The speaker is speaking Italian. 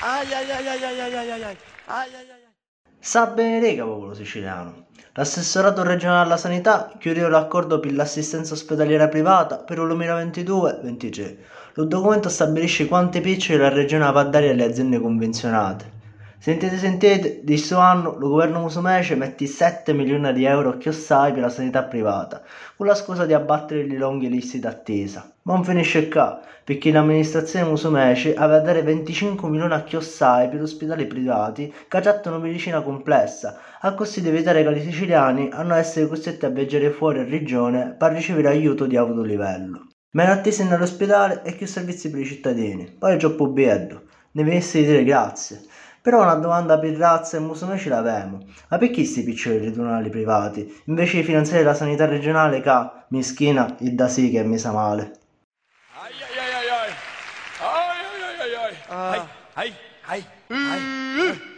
ai Sa bene rega popolo siciliano. L'assessorato regionale alla sanità chiudeva l'accordo per l'assistenza ospedaliera privata per il 2022-23. Lo documento stabilisce quanti piccioli la regione va a dare alle aziende convenzionate. Sentite, sentite, di questo anno il governo Musumece mette 7 milioni di euro chiossai per la sanità privata, con la scusa di abbattere le lunghe liste d'attesa. Ma non finisce qua, perché l'amministrazione Musumece aveva dare 25 milioni a chiossai per ospedali privati che trattano medicina complessa, a così di evitare che i siciliani hanno essere costretti a viaggiare fuori regione per ricevere aiuto di alto livello. Meno attese nell'ospedale e più servizi per i cittadini. Poi è troppo bello, ne venisse di dire grazie. Però una domanda per razza e musumeci l'avemo. Ma perché questi piccoli tribunali privati, invece di finanziare la sanità regionale che, mischina, il da sì che è messa male? ai ai ai ai ai. Ai ai ai ai ai. Ai ai ai